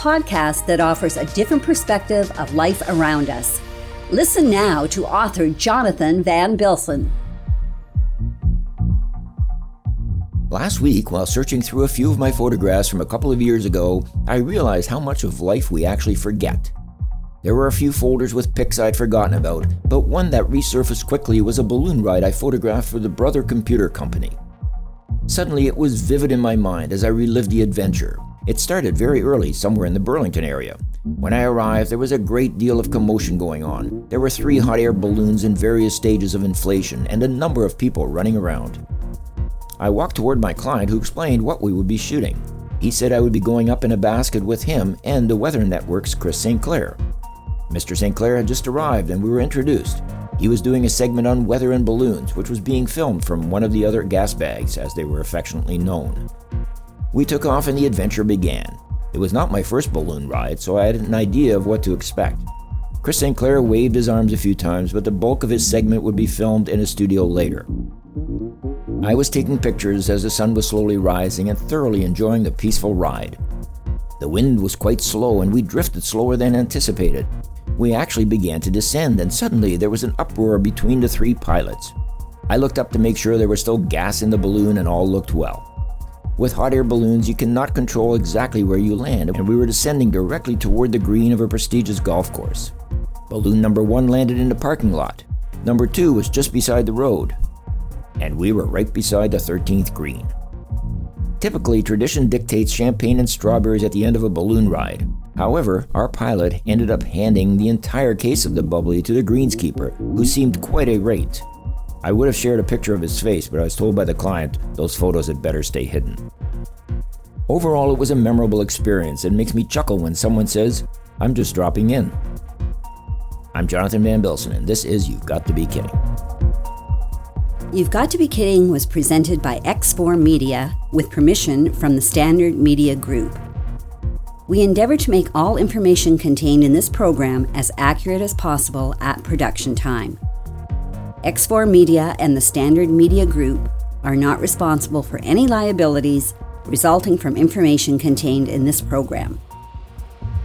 podcast that offers a different perspective of life around us. Listen now to author Jonathan Van Bilsen. Last week, while searching through a few of my photographs from a couple of years ago, I realized how much of life we actually forget. There were a few folders with pics I'd forgotten about, but one that resurfaced quickly was a balloon ride I photographed for the Brother Computer Company. Suddenly, it was vivid in my mind as I relived the adventure. It started very early, somewhere in the Burlington area. When I arrived, there was a great deal of commotion going on. There were three hot air balloons in various stages of inflation and a number of people running around. I walked toward my client who explained what we would be shooting. He said I would be going up in a basket with him and the Weather Network's Chris St. Clair. Mr. St. Clair had just arrived and we were introduced. He was doing a segment on weather and balloons, which was being filmed from one of the other gas bags, as they were affectionately known. We took off and the adventure began. It was not my first balloon ride, so I had an idea of what to expect. Chris St. Clair waved his arms a few times, but the bulk of his segment would be filmed in a studio later. I was taking pictures as the sun was slowly rising and thoroughly enjoying the peaceful ride. The wind was quite slow and we drifted slower than anticipated. We actually began to descend, and suddenly there was an uproar between the three pilots. I looked up to make sure there was still gas in the balloon and all looked well. With hot air balloons, you cannot control exactly where you land, and we were descending directly toward the green of a prestigious golf course. Balloon number one landed in the parking lot. Number two was just beside the road. And we were right beside the 13th green. Typically, tradition dictates champagne and strawberries at the end of a balloon ride. However, our pilot ended up handing the entire case of the bubbly to the greenskeeper, who seemed quite irate. I would have shared a picture of his face, but I was told by the client those photos had better stay hidden. Overall, it was a memorable experience and makes me chuckle when someone says, I'm just dropping in. I'm Jonathan Van Bilsen, and this is You've Got to Be Kidding. You've Got to Be Kidding was presented by X4 Media with permission from the Standard Media Group. We endeavor to make all information contained in this program as accurate as possible at production time. X4 Media and the Standard Media Group are not responsible for any liabilities resulting from information contained in this program.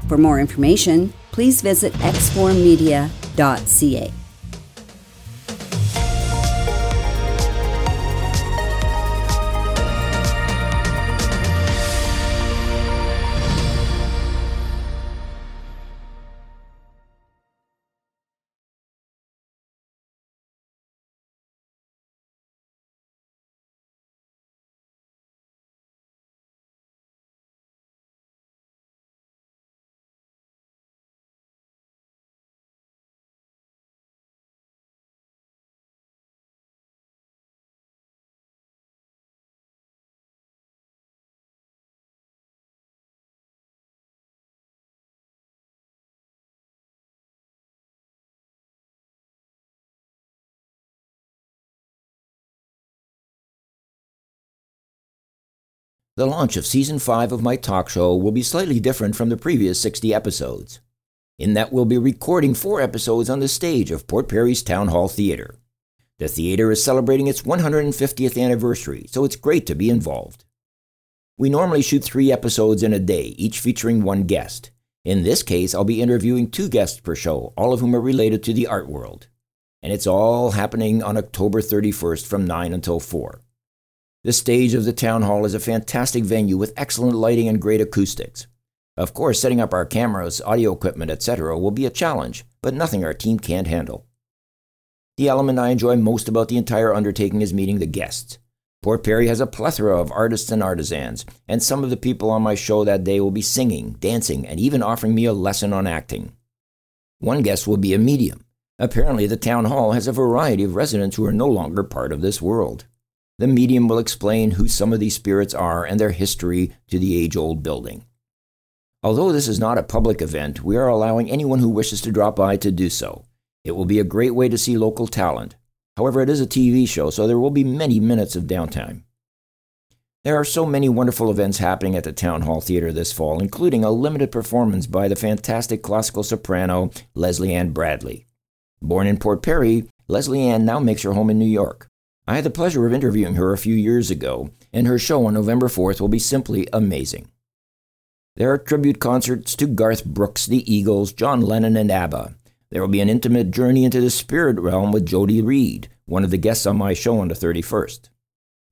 For more information, please visit x4media.ca. The launch of season 5 of my talk show will be slightly different from the previous 60 episodes, in that we'll be recording four episodes on the stage of Port Perry's Town Hall Theater. The theater is celebrating its 150th anniversary, so it's great to be involved. We normally shoot three episodes in a day, each featuring one guest. In this case, I'll be interviewing two guests per show, all of whom are related to the art world. And it's all happening on October 31st from 9 until 4. The stage of the town hall is a fantastic venue with excellent lighting and great acoustics. Of course, setting up our cameras, audio equipment, etc. will be a challenge, but nothing our team can't handle. The element I enjoy most about the entire undertaking is meeting the guests. Port Perry has a plethora of artists and artisans, and some of the people on my show that day will be singing, dancing, and even offering me a lesson on acting. One guest will be a medium. Apparently, the town hall has a variety of residents who are no longer part of this world. The medium will explain who some of these spirits are and their history to the age old building. Although this is not a public event, we are allowing anyone who wishes to drop by to do so. It will be a great way to see local talent. However, it is a TV show, so there will be many minutes of downtime. There are so many wonderful events happening at the Town Hall Theater this fall, including a limited performance by the fantastic classical soprano Leslie Ann Bradley. Born in Port Perry, Leslie Ann now makes her home in New York. I had the pleasure of interviewing her a few years ago, and her show on November 4th will be simply amazing. There are tribute concerts to Garth Brooks, the Eagles, John Lennon, and ABBA. There will be an intimate journey into the spirit realm with Jody Reed, one of the guests on my show on the 31st.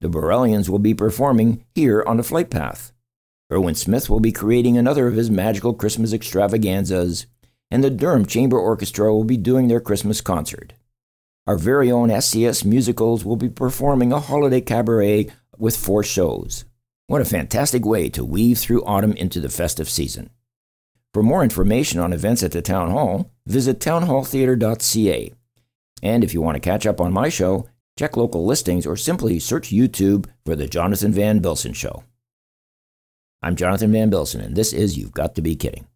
The Borellians will be performing here on the flight path. Erwin Smith will be creating another of his magical Christmas extravaganzas, and the Durham Chamber Orchestra will be doing their Christmas concert. Our very own SCS Musicals will be performing a holiday cabaret with four shows. What a fantastic way to weave through autumn into the festive season. For more information on events at the Town Hall, visit townhalltheatre.ca. And if you want to catch up on my show, check local listings or simply search YouTube for The Jonathan Van Bilsen Show. I'm Jonathan Van Bilsen, and this is You've Got to Be Kidding.